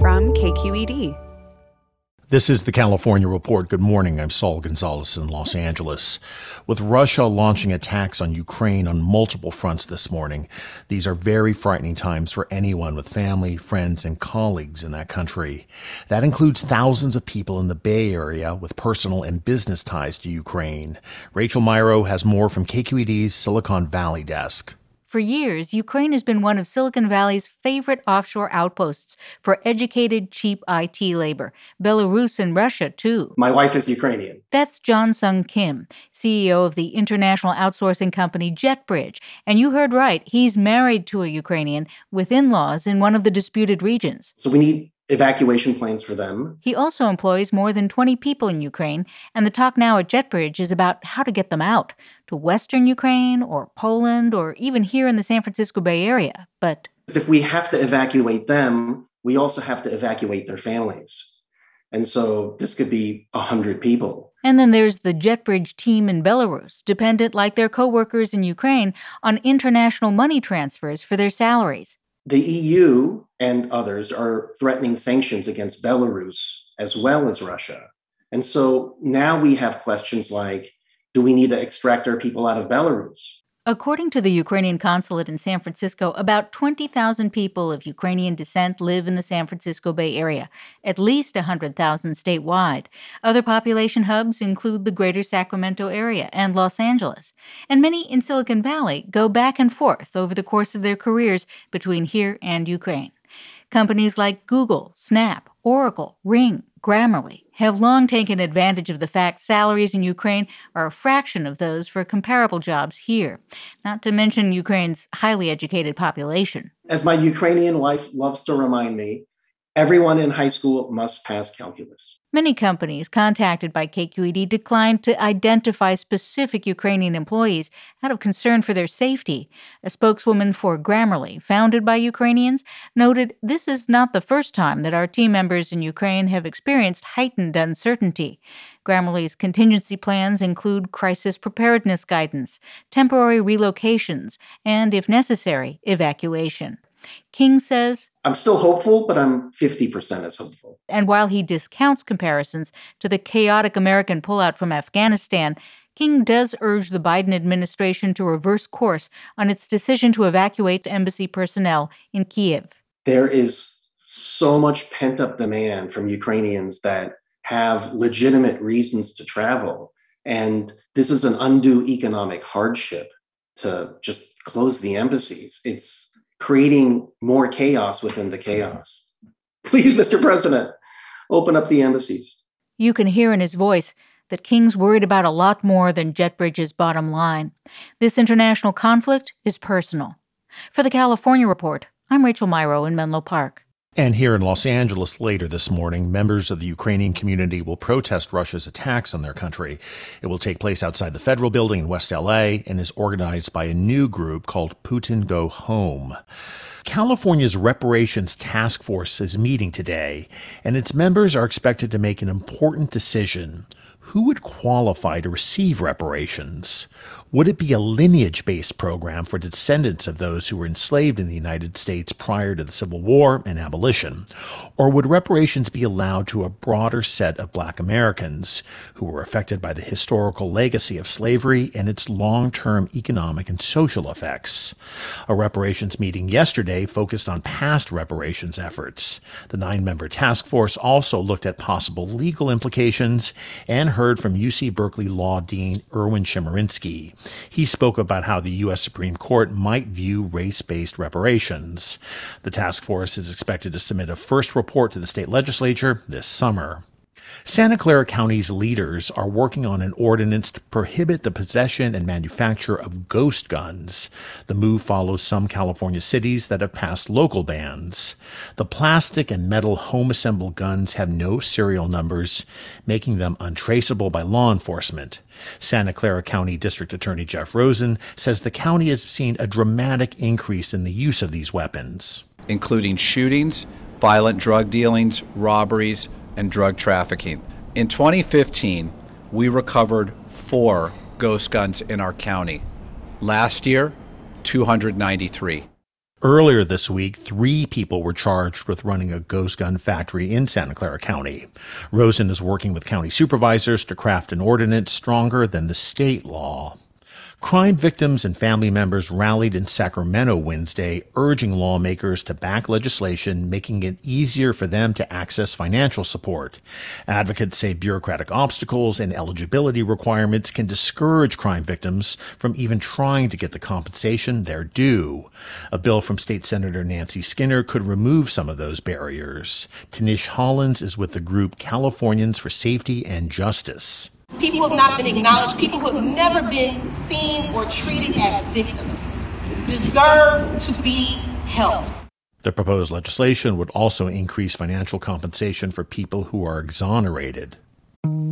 From KQED. This is the California Report. Good morning. I'm Saul Gonzalez in Los Angeles. With Russia launching attacks on Ukraine on multiple fronts this morning, these are very frightening times for anyone with family, friends, and colleagues in that country. That includes thousands of people in the Bay Area with personal and business ties to Ukraine. Rachel Myrow has more from KQED's Silicon Valley desk. For years, Ukraine has been one of Silicon Valley's favorite offshore outposts for educated, cheap IT labor. Belarus and Russia, too. My wife is Ukrainian. That's John Sung Kim, CEO of the international outsourcing company JetBridge. And you heard right, he's married to a Ukrainian with in laws in one of the disputed regions. So we need evacuation plans for them. He also employs more than 20 people in Ukraine, and the talk now at JetBridge is about how to get them out to Western Ukraine or Poland or even here in the San Francisco Bay Area. But if we have to evacuate them, we also have to evacuate their families. And so this could be 100 people. And then there's the JetBridge team in Belarus, dependent like their coworkers in Ukraine on international money transfers for their salaries. The EU and others are threatening sanctions against Belarus as well as Russia. And so now we have questions like do we need to extract our people out of Belarus? According to the Ukrainian consulate in San Francisco, about 20,000 people of Ukrainian descent live in the San Francisco Bay Area, at least 100,000 statewide. Other population hubs include the greater Sacramento area and Los Angeles. And many in Silicon Valley go back and forth over the course of their careers between here and Ukraine. Companies like Google, Snap, Oracle, Ring, Grammarly have long taken advantage of the fact salaries in Ukraine are a fraction of those for comparable jobs here, not to mention Ukraine's highly educated population. As my Ukrainian wife loves to remind me, everyone in high school must pass calculus. Many companies contacted by KQED declined to identify specific Ukrainian employees out of concern for their safety. A spokeswoman for Grammarly, founded by Ukrainians, noted this is not the first time that our team members in Ukraine have experienced heightened uncertainty. Grammarly's contingency plans include crisis preparedness guidance, temporary relocations, and, if necessary, evacuation. Kim says, I'm still hopeful, but I'm 50% as hopeful. And while he discounts comparisons to the chaotic American pullout from Afghanistan, Kim does urge the Biden administration to reverse course on its decision to evacuate embassy personnel in Kiev. There is so much pent up demand from Ukrainians that have legitimate reasons to travel. And this is an undue economic hardship to just close the embassies. It's creating more chaos within the chaos. Please, Mr. President, open up the embassies. You can hear in his voice that Kim's worried about a lot more than JetBridge's bottom line. This international conflict is personal. For the California Report, I'm Rachel Myrow in Menlo Park. And here in Los Angeles later this morning, members of the Ukrainian community will protest Russia's attacks on their country. It will take place outside the federal building in West LA and is organized by a new group called Putin Go Home. California's reparations task force is meeting today, and its members are expected to make an important decision. Who would qualify to receive reparations? Would it be a lineage based program for descendants of those who were enslaved in the United States prior to the Civil War and abolition? Or would reparations be allowed to a broader set of black Americans who were affected by the historical legacy of slavery and its long term economic and social effects? A reparations meeting yesterday focused on past reparations efforts. The nine member task force also looked at possible legal implications and heard from UC Berkeley Law Dean Erwin Chemerinsky. He spoke about how the U.S. Supreme Court might view race based reparations. The task force is expected to submit a first report to the state legislature this summer. Santa Clara County's leaders are working on an ordinance to prohibit the possession and manufacture of ghost guns. The move follows some California cities that have passed local bans. The plastic and metal home assembled guns have no serial numbers, making them untraceable by law enforcement. Santa Clara County District Attorney Jeff Rosen says the county has seen a dramatic increase in the use of these weapons, including shootings, violent drug dealings, robberies, and drug trafficking. In 2015, we recovered four ghost guns in our county. Last year, 293. Earlier this week, three people were charged with running a ghost gun factory in Santa Clara County. Rosen is working with county supervisors to craft an ordinance stronger than the state law. Crime victims and family members rallied in Sacramento Wednesday, urging lawmakers to back legislation making it easier for them to access financial support. Advocates say bureaucratic obstacles and eligibility requirements can discourage crime victims from even trying to get the compensation they're due. A bill from State Senator Nancy Skinner could remove some of those barriers. Tinisch Hollins is with the group Californians for Safety and Justice. People who have not been acknowledged, people who have never been seen or treated as victims, deserve to be helped. The proposed legislation would also increase financial compensation for people who are exonerated.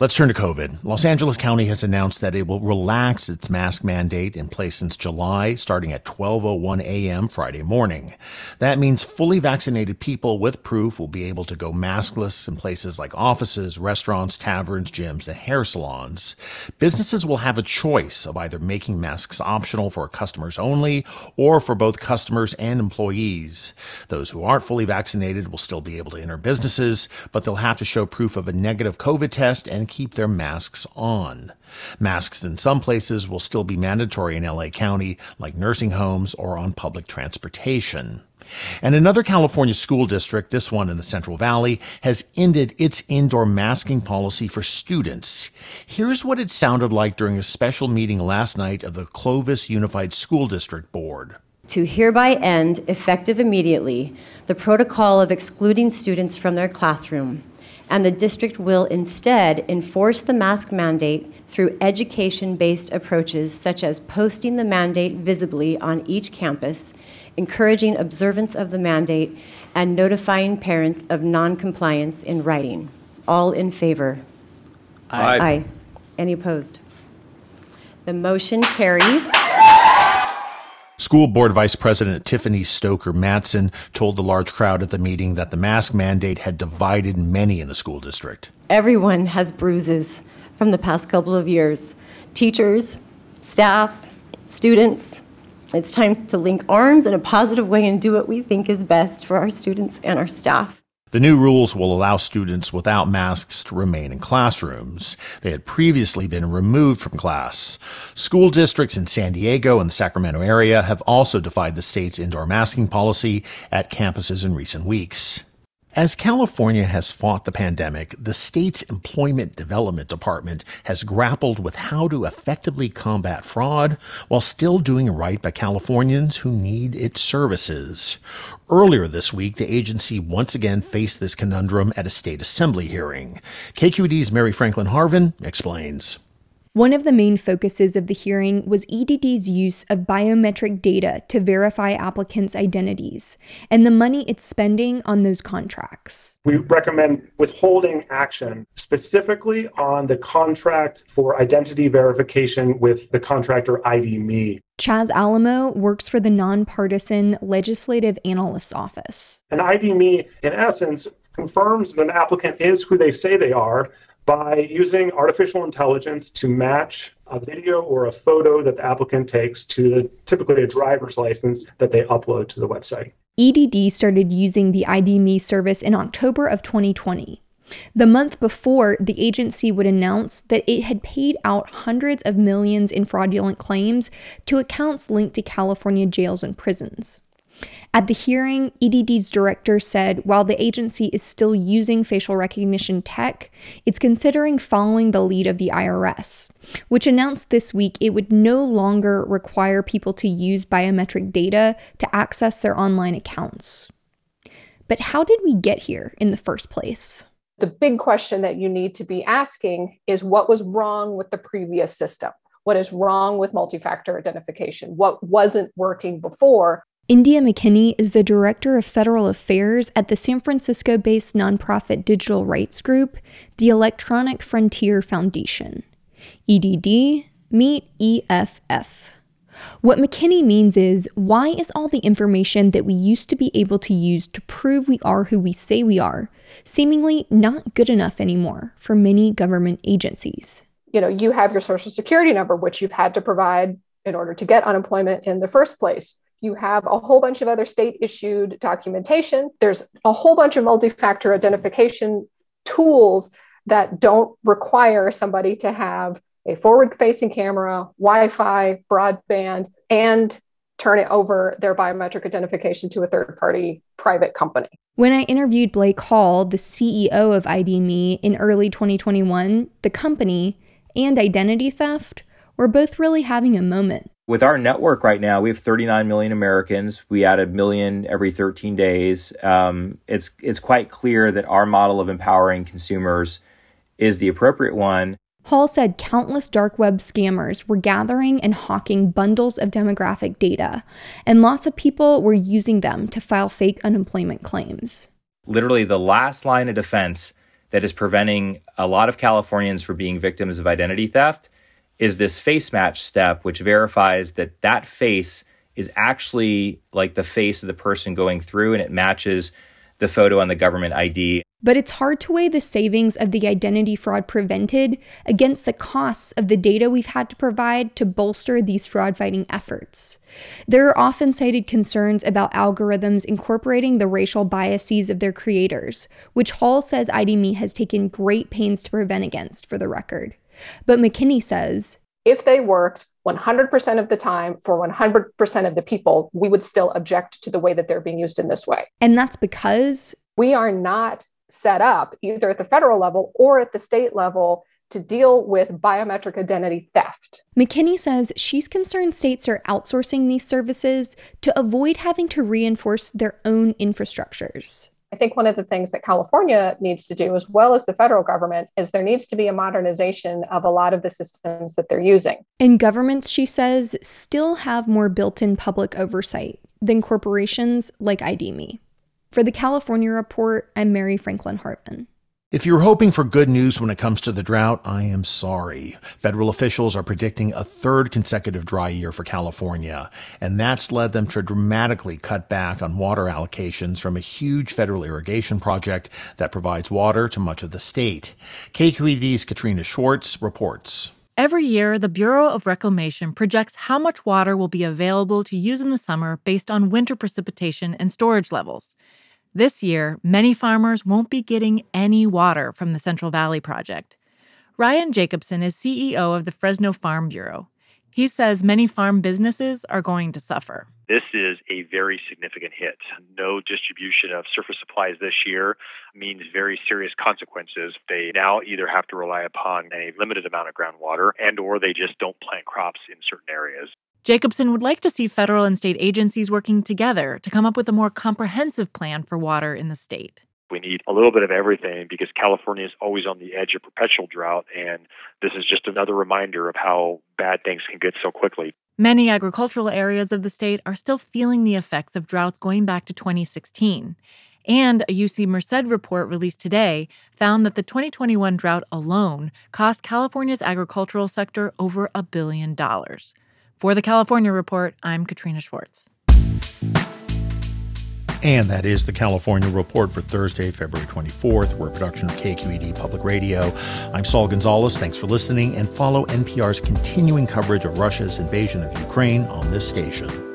Let's turn to COVID. Los Angeles County has announced that it will relax its mask mandate in place since July, starting at 12:01 a.m. Friday morning. That means fully vaccinated people with proof will be able to go maskless in places like offices, restaurants, taverns, gyms, and hair salons. Businesses will have a choice of either making masks optional for customers only or for both customers and employees. Those who aren't fully vaccinated will still be able to enter businesses, but they'll have to show proof of a negative COVID test and keep their masks on. Masks in some places will still be mandatory in LA County, like nursing homes or on public transportation. And another California school district, this one in the Central Valley, has ended its indoor masking policy for students. Here's what it sounded like during a special meeting last night of the Clovis Unified School District Board. To hereby end, effective immediately, the protocol of excluding students from their classroom and the district will instead enforce the mask mandate through education based approaches such as posting the mandate visibly on each campus, encouraging observance of the mandate, and notifying parents of noncompliance in writing. All in favor? Aye. Aye. Any opposed? The motion carries. School Board Vice President Tiffany Stoker Madsen told the large crowd at the meeting that the mask mandate had divided many in the school district. Everyone has bruises from the past couple of years teachers, staff, students. It's time to link arms in a positive way and do what we think is best for our students and our staff. The new rules will allow students without masks to remain in classrooms. They had previously been removed from class. School districts in San Diego and the Sacramento area have also defied the state's indoor masking policy at campuses in recent weeks. As California has fought the pandemic, the state's Employment Development Department has grappled with how to effectively combat fraud while still doing right by Californians who need its services. Earlier this week, the agency once again faced this conundrum at a state assembly hearing. KQED's Mary Franklin Harvin explains. One of the main focuses of the hearing was EDD's use of biometric data to verify applicants' identities and the money it's spending on those contracts. We recommend withholding action specifically on the contract for identity verification with the contractor ID.me. Chas Alamo works for the nonpartisan Legislative Analyst's Office. An ID.me, in essence, confirms that an applicant is who they say they are by using artificial intelligence to match a video or a photo that the applicant takes to the typically a driver's license that they upload to the website. EDD started using the ID.me service in October of 2020. The month before, the agency would announce that it had paid out hundreds of millions in fraudulent claims to accounts linked to California jails and prisons. At the hearing, EDD's director said while the agency is still using facial recognition tech, it's considering following the lead of the IRS, which announced this week it would no longer require people to use biometric data to access their online accounts. But how did we get here in the first place? The big question that you need to be asking is what was wrong with the previous system? What is wrong with multi factor identification? What wasn't working before India McKinney is the Director of Federal Affairs at the San Francisco based nonprofit digital rights group, the Electronic Frontier Foundation. EDD, meet EFF. What McKinney means is why is all the information that we used to be able to use to prove we are who we say we are seemingly not good enough anymore for many government agencies? You know, you have your social security number, which you've had to provide in order to get unemployment in the first place you have a whole bunch of other state issued documentation. There's a whole bunch of multi factor identification tools that don't require somebody to have a forward facing camera, Wi Fi, broadband, and turn it over their biometric identification to a third party private company. When I interviewed Blake Hall, the CEO of ID.me, in early 2021, the company and identity theft were both really having a moment with our network right now, we have 39 million Americans. We add a million every 13 days. Um, it's it's quite clear that our model of empowering consumers is the appropriate one. Hall said countless dark web scammers were gathering and hawking bundles of demographic data, and lots of people were using them to file fake unemployment claims. Literally, the last line of defense that is preventing a lot of Californians from being victims of identity theft is this face match step, which verifies that that face is actually like the face of the person going through and it matches the photo on the government ID. But it's hard to weigh the savings of the identity fraud prevented against the costs of the data we've had to provide to bolster these fraud fighting efforts. There are often cited concerns about algorithms incorporating the racial biases of their creators, which Hall says ID.me has taken great pains to prevent against, for the record. But McKinney says if they worked 100% of the time for 100% of the people, we would still object to the way that they're being used in this way. And that's because we are not set up either at the federal level or at the state level to deal with biometric identity theft. McKinney says she's concerned states are outsourcing these services to avoid having to reinforce their own infrastructures. I think one of the things that California needs to do, as well as the federal government, is there needs to be a modernization of a lot of the systems that they're using. And governments, she says, still have more built in public oversight than corporations like ID.me. For the California Report, I'm Mary Franklin Harvin. If you're hoping for good news when it comes to the drought, I am sorry. Federal officials are predicting a third consecutive dry year for California, and that's led them to dramatically cut back on water allocations from a huge federal irrigation project that provides water to much of the state. KQED's Katrina Schwartz reports. Every year, the Bureau of Reclamation projects how much water will be available to use in the summer based on winter precipitation and storage levels. This year, many farmers won't be getting any water from the Central Valley Project. Ryan Jacobson is CEO of the Fresno Farm Bureau. He says many farm businesses are going to suffer. This is a very significant hit. No distribution of surface supplies this year means very serious consequences. They now either have to rely upon a limited amount of groundwater and or they just don't plant crops in certain areas. Jacobson would like to see federal and state agencies working together to come up with a more comprehensive plan for water in the state. We need a little bit of everything because California is always on the edge of perpetual drought, and this is just another reminder of how bad things can get so quickly. Many agricultural areas of the state are still feeling the effects of drought going back to 2016. And a UC Merced report released today found that the 2021 drought alone cost California's agricultural sector over a billion dollars. For the California Report, I'm Katrina Schwartz. And that is the California Report for Thursday, February 24th. We're a production of KQED Public Radio. I'm Saul Gonzalez. Thanks for listening and follow NPR's continuing coverage of Russia's invasion of Ukraine on this station.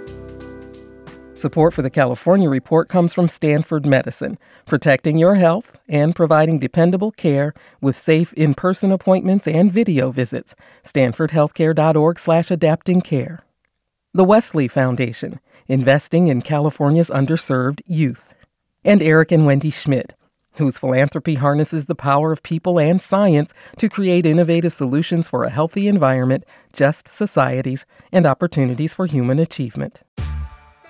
Support for the California Report comes from Stanford Medicine, protecting your health and providing dependable care with safe in-person appointments and video visits. StanfordHealthcare.org slash adapting care. The Wesley Foundation, investing in California's underserved youth. And Eric and Wendy Schmidt, whose philanthropy harnesses the power of people and science to create innovative solutions for a healthy environment, just societies, and opportunities for human achievement.